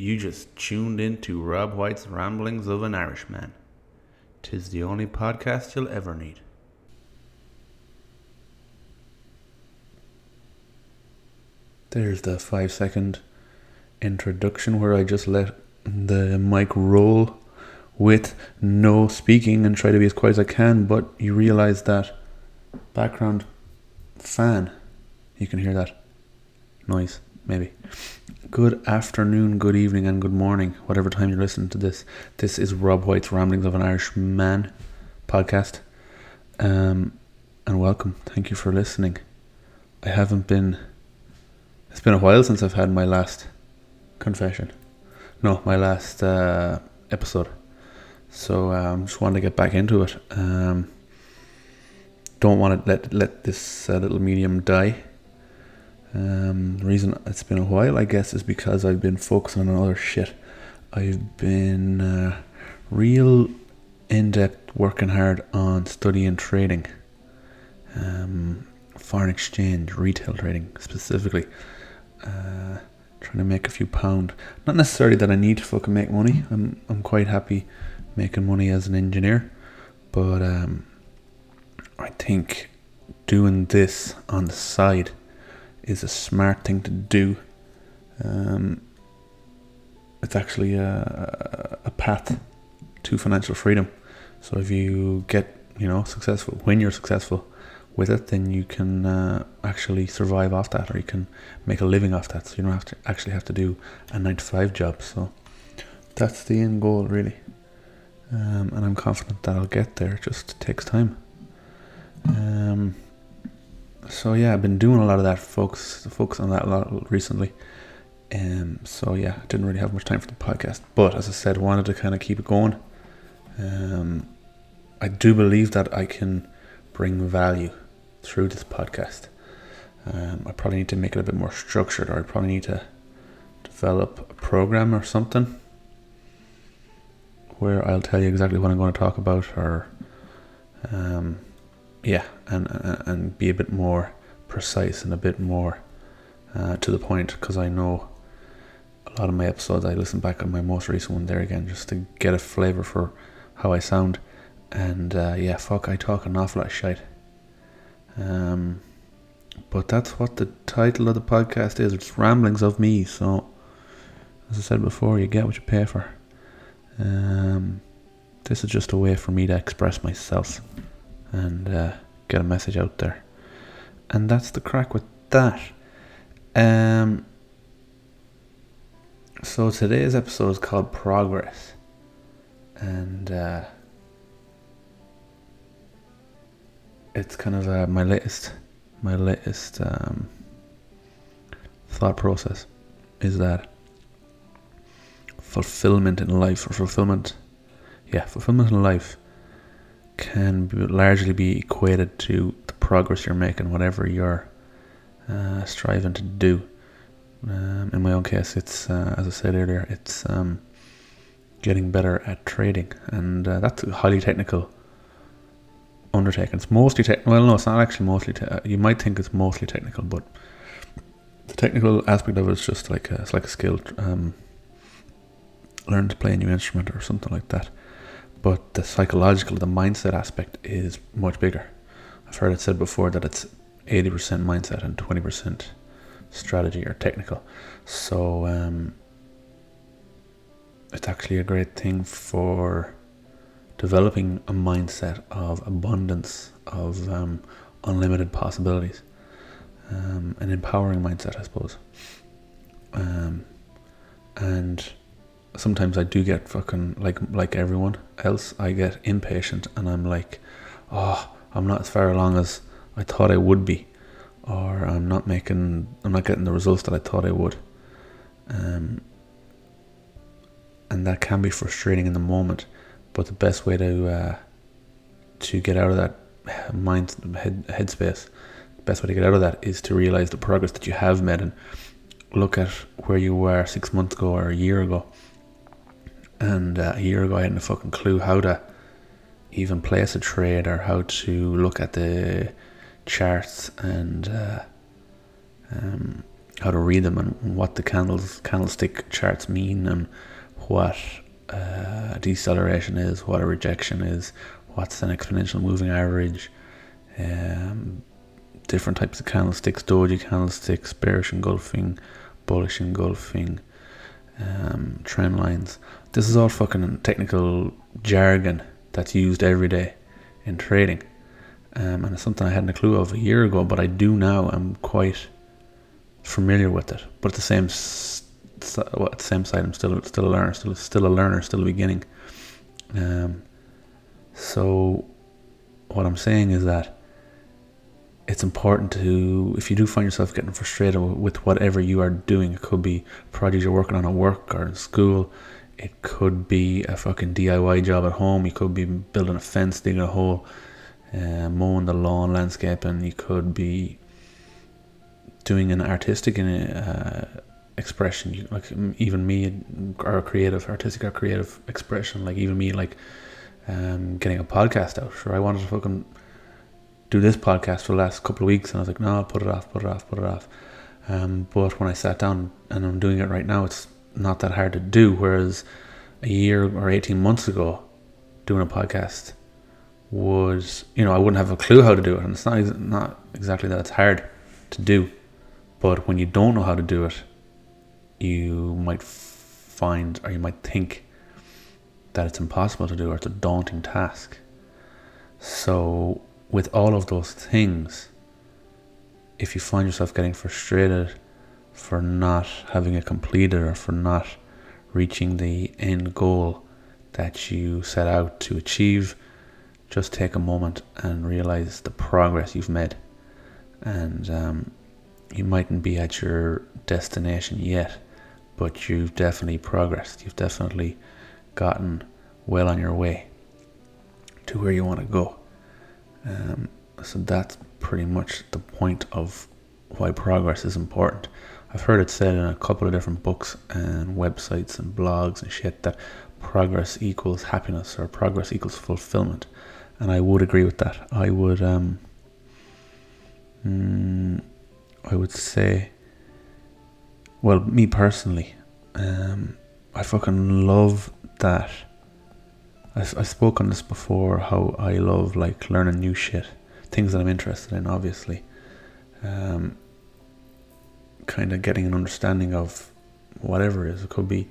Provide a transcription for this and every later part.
You just tuned in to Rob White's Ramblings of an Irishman. Tis the only podcast you'll ever need. There's the five second introduction where I just let the mic roll with no speaking and try to be as quiet as I can, but you realize that background fan, you can hear that noise, maybe. Good afternoon, good evening, and good morning, whatever time you're listening to this. This is Rob White's Ramblings of an Irish Man podcast. Um, and welcome. Thank you for listening. I haven't been, it's been a while since I've had my last confession. No, my last uh, episode. So I um, just wanted to get back into it. Um, don't want to let let this uh, little medium die. Um, the reason it's been a while, I guess, is because I've been focusing on other shit. I've been uh, real in depth working hard on studying trading, um, foreign exchange, retail trading specifically. Uh, trying to make a few pound. Not necessarily that I need to fucking make money. I'm I'm quite happy making money as an engineer, but um, I think doing this on the side is a smart thing to do. Um, it's actually a, a path to financial freedom. So if you get, you know, successful, when you're successful with it, then you can uh, actually survive off that, or you can make a living off that. So you don't have to actually have to do a nine to five job. So that's the end goal, really. Um, and I'm confident that I'll get there. It just takes time. So yeah, I've been doing a lot of that, focus focus on that a lot recently. Um, so yeah, didn't really have much time for the podcast, but as I said, wanted to kind of keep it going. Um, I do believe that I can bring value through this podcast. Um, I probably need to make it a bit more structured, or I probably need to develop a program or something where I'll tell you exactly what I'm going to talk about, or um, yeah, and and be a bit more precise and a bit more uh, to the point because I know a lot of my episodes I listen back on my most recent one there again just to get a flavor for how I sound. And uh, yeah fuck I talk an awful lot of shit. Um, but that's what the title of the podcast is. It's ramblings of me. So as I said before you get what you pay for. Um, this is just a way for me to express myself and uh, get a message out there. And that's the crack with that. Um, so today's episode is called Progress. And uh, it's kind of uh, my latest, my latest um, thought process is that fulfillment in life or fulfillment, yeah, fulfillment in life can be largely be equated to progress you're making, whatever you're uh, striving to do. Um, in my own case, it's uh, as I said earlier, it's um, getting better at trading, and uh, that's a highly technical undertaking. It's mostly technical. Well, no, it's not actually mostly. Te- uh, you might think it's mostly technical, but the technical aspect of it is just like a, it's like a skill. Um, learn to play a new instrument or something like that but the psychological, the mindset aspect is much bigger. I've heard it said before that it's 80% mindset and 20% strategy or technical. So um, it's actually a great thing for developing a mindset of abundance, of um, unlimited possibilities, um, an empowering mindset, I suppose. Um, and sometimes I do get fucking like like everyone else. I get impatient and I'm like, oh, I'm not as far along as I thought I would be, or I'm not making, I'm not getting the results that I thought I would. Um, and that can be frustrating in the moment. But the best way to uh, to get out of that mind head headspace, the best way to get out of that is to realize the progress that you have made and look at where you were six months ago or a year ago and uh, a year ago, I hadn't a fucking clue how to even place a trade or how to look at the charts and uh, um, how to read them and what the candles candlestick charts mean and what uh, deceleration is, what a rejection is, what's an exponential moving average, um, different types of candlesticks, doji candlesticks, bearish engulfing, bullish engulfing, um, trend lines. This is all fucking technical jargon that's used every day in trading. Um, and it's something I hadn't a clue of a year ago, but I do now. I'm quite familiar with it. But at the same well, at the same side, I'm still still a learner, still still a learner, still a beginning. Um, so what I'm saying is that it's important to if you do find yourself getting frustrated with whatever you are doing it could be projects you're working on at work or in school it could be a fucking DIY job at home. You could be building a fence digging a hole uh, mowing the lawn landscaping you could be doing an artistic uh, expression. Like even me or creative artistic or creative expression. Like even me like um, getting a podcast out. Sure I wanted to fucking do this podcast for the last couple of weeks, and I was like, no, I'll put it off, put it off, put it off. Um, but when I sat down and I'm doing it right now, it's not that hard to do. Whereas a year or 18 months ago, doing a podcast was, you know, I wouldn't have a clue how to do it. And it's not, not exactly that it's hard to do. But when you don't know how to do it, you might find or you might think that it's impossible to do or it's a daunting task. So with all of those things, if you find yourself getting frustrated for not having it completed or for not reaching the end goal that you set out to achieve, just take a moment and realize the progress you've made. And um, you mightn't be at your destination yet, but you've definitely progressed. You've definitely gotten well on your way to where you want to go. Um, so that's pretty much the point of why progress is important. I've heard it said in a couple of different books and websites and blogs and shit that progress equals happiness or progress equals fulfillment, and I would agree with that. I would, um, mm, I would say, well, me personally, um, I fucking love that I, I spoke on this before how I love like learning new shit, things that I'm interested in, obviously. Um, kind of getting an understanding of whatever it is. It could be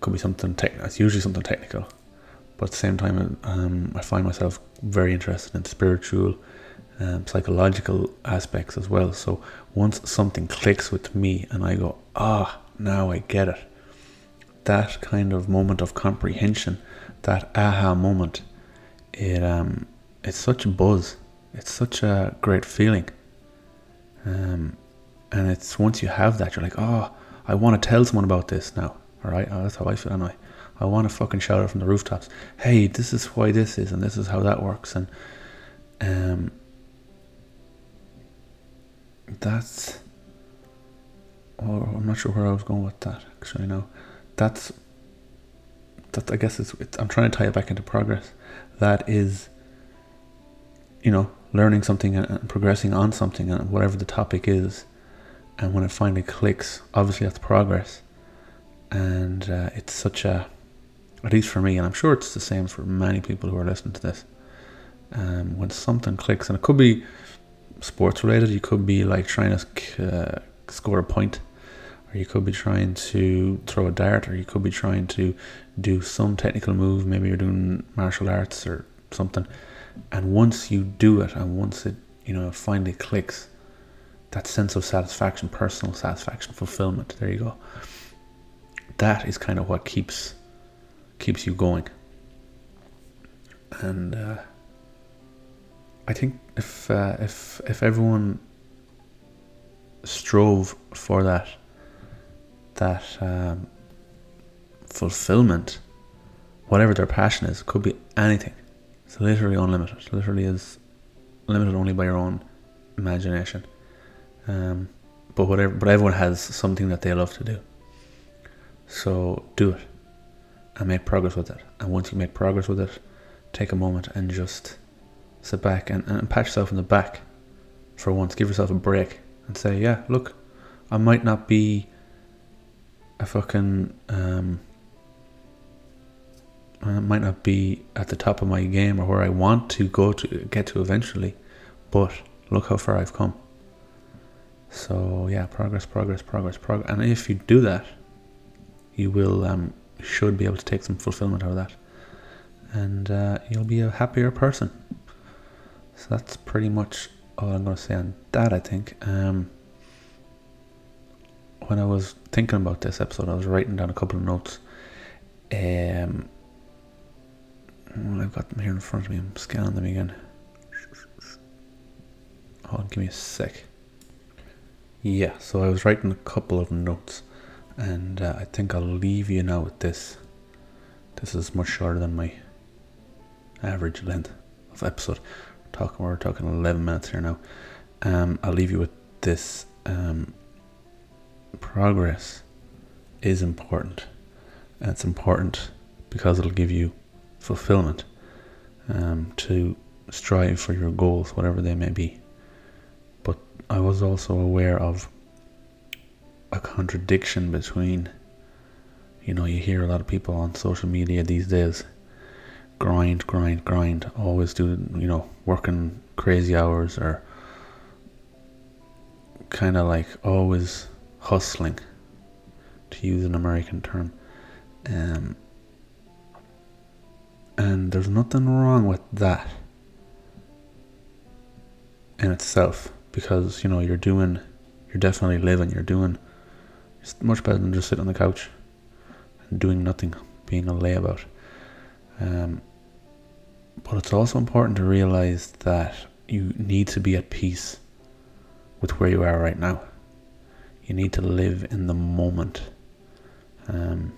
could be something technical. It's usually something technical, but at the same time, um, I find myself very interested in spiritual, um, psychological aspects as well. So once something clicks with me and I go, ah, now I get it that kind of moment of comprehension, that aha moment, it um, it's such a buzz. It's such a great feeling. Um, and it's once you have that, you're like, oh, I want to tell someone about this now. All right, oh, that's how I feel. And I, I want to fucking shout it from the rooftops. Hey, this is why this is, and this is how that works, and um, that's. Oh, I'm not sure where I was going with that. Actually, now that's that I guess it's, it's I'm trying to tie it back into progress. That is, you know, learning something and progressing on something and whatever the topic is, and when it finally clicks, obviously that's progress, and uh, it's such a, at least for me, and I'm sure it's the same for many people who are listening to this. Um, when something clicks, and it could be sports related, you could be like trying to uh, score a point or you could be trying to throw a dart, or you could be trying to do some technical move. Maybe you're doing martial arts or something. And once you do it, and once it, you know, finally clicks, that sense of satisfaction, personal satisfaction, fulfillment. There you go. That is kind of what keeps keeps you going. And uh, I think if uh, if if everyone strove for that that um, fulfillment, whatever their passion is, could be anything. It's literally unlimited. It literally is limited only by your own imagination. Um, but whatever, but everyone has something that they love to do. So do it and make progress with it. And once you make progress with it, take a moment and just sit back and, and pat yourself in the back for once. Give yourself a break and say, yeah, look, I might not be a fucking um, I might not be at the top of my game or where I want to go to get to eventually, but look how far I've come. So yeah, progress, progress, progress, progress. And if you do that, you will um, should be able to take some fulfillment out of that, and uh, you'll be a happier person. So that's pretty much all I'm going to say on that. I think. Um, when I was thinking about this episode, I was writing down a couple of notes. Um, well, I've got them here in front of me. I'm scanning them again. Hold on, give me a sec. Yeah, so I was writing a couple of notes, and uh, I think I'll leave you now with this. This is much shorter than my average length of episode. We're talking, we're talking 11 minutes here now. Um, I'll leave you with this. Um, progress is important. And it's important because it'll give you fulfillment um, to strive for your goals, whatever they may be. I was also aware of a contradiction between, you know, you hear a lot of people on social media these days grind, grind, grind, always do, you know, working crazy hours or kind of like always hustling, to use an American term. Um, and there's nothing wrong with that in itself because, you know, you're doing, you're definitely living, you're doing, it's much better than just sitting on the couch and doing nothing, being a layabout. Um, but it's also important to realize that you need to be at peace with where you are right now you need to live in the moment. Um,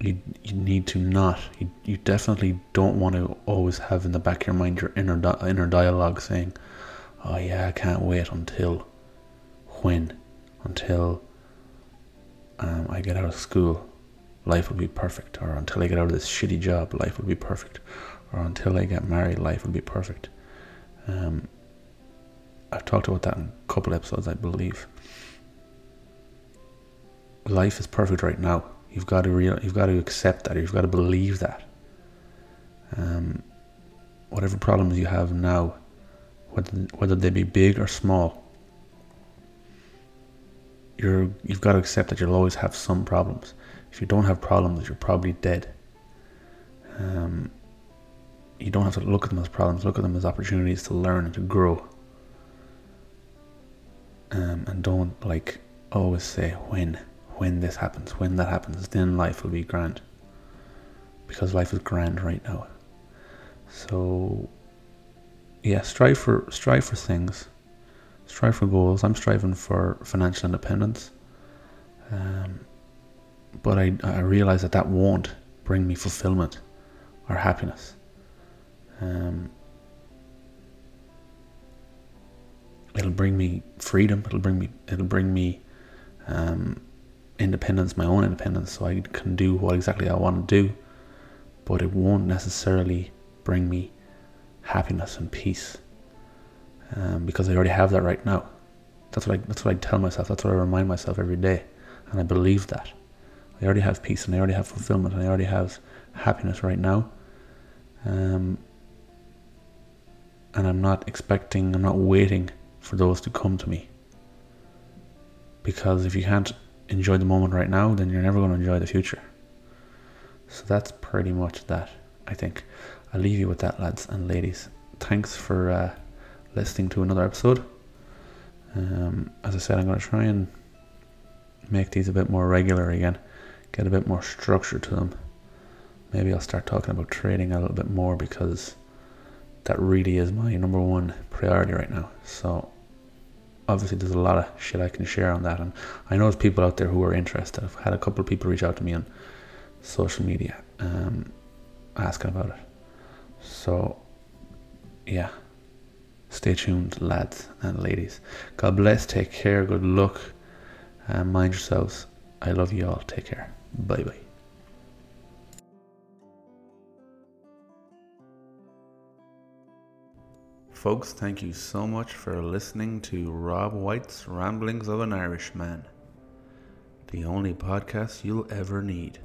you, you need to not. You, you definitely don't want to always have in the back of your mind your inner inner dialogue saying, "Oh yeah, I can't wait until when, until um, I get out of school, life will be perfect, or until I get out of this shitty job, life will be perfect, or until I get married, life will be perfect." Um, I've talked about that in a couple episodes, I believe. Life is perfect right now. You've got to real, you've got to accept that. You've got to believe that. Um, whatever problems you have now, whether whether they be big or small, you're you've got to accept that you'll always have some problems. If you don't have problems, you're probably dead. Um, you don't have to look at them as problems. Look at them as opportunities to learn and to grow um, and don't like always say when when this happens when that happens then life will be grand because life is grand right now so yeah strive for strive for things strive for goals i'm striving for financial independence um, but I, I realize that that won't bring me fulfillment or happiness um, it'll bring me freedom. It'll bring me it'll bring me um, independence, my own independence, so I can do what exactly I want to do. But it won't necessarily bring me happiness and peace um, because I already have that right now. That's what I that's what I tell myself. That's what I remind myself every day, and I believe that. I already have peace and I already have fulfillment and I already have happiness right now. Um, and I'm not expecting, I'm not waiting for those to come to me. Because if you can't enjoy the moment right now, then you're never going to enjoy the future. So that's pretty much that, I think. I'll leave you with that, lads and ladies. Thanks for uh, listening to another episode. Um, as I said, I'm going to try and make these a bit more regular again, get a bit more structure to them. Maybe I'll start talking about trading a little bit more because that really is my number one priority right now. So obviously there's a lot of shit I can share on that and I know there's people out there who are interested. I've had a couple of people reach out to me on social media um, asking about it. So yeah. Stay tuned, lads and ladies. God bless, take care, good luck, and mind yourselves. I love you all. Take care. Bye bye. folks, thank you so much for listening to Rob White's Ramblings of an Irishman, the only podcast you'll ever need.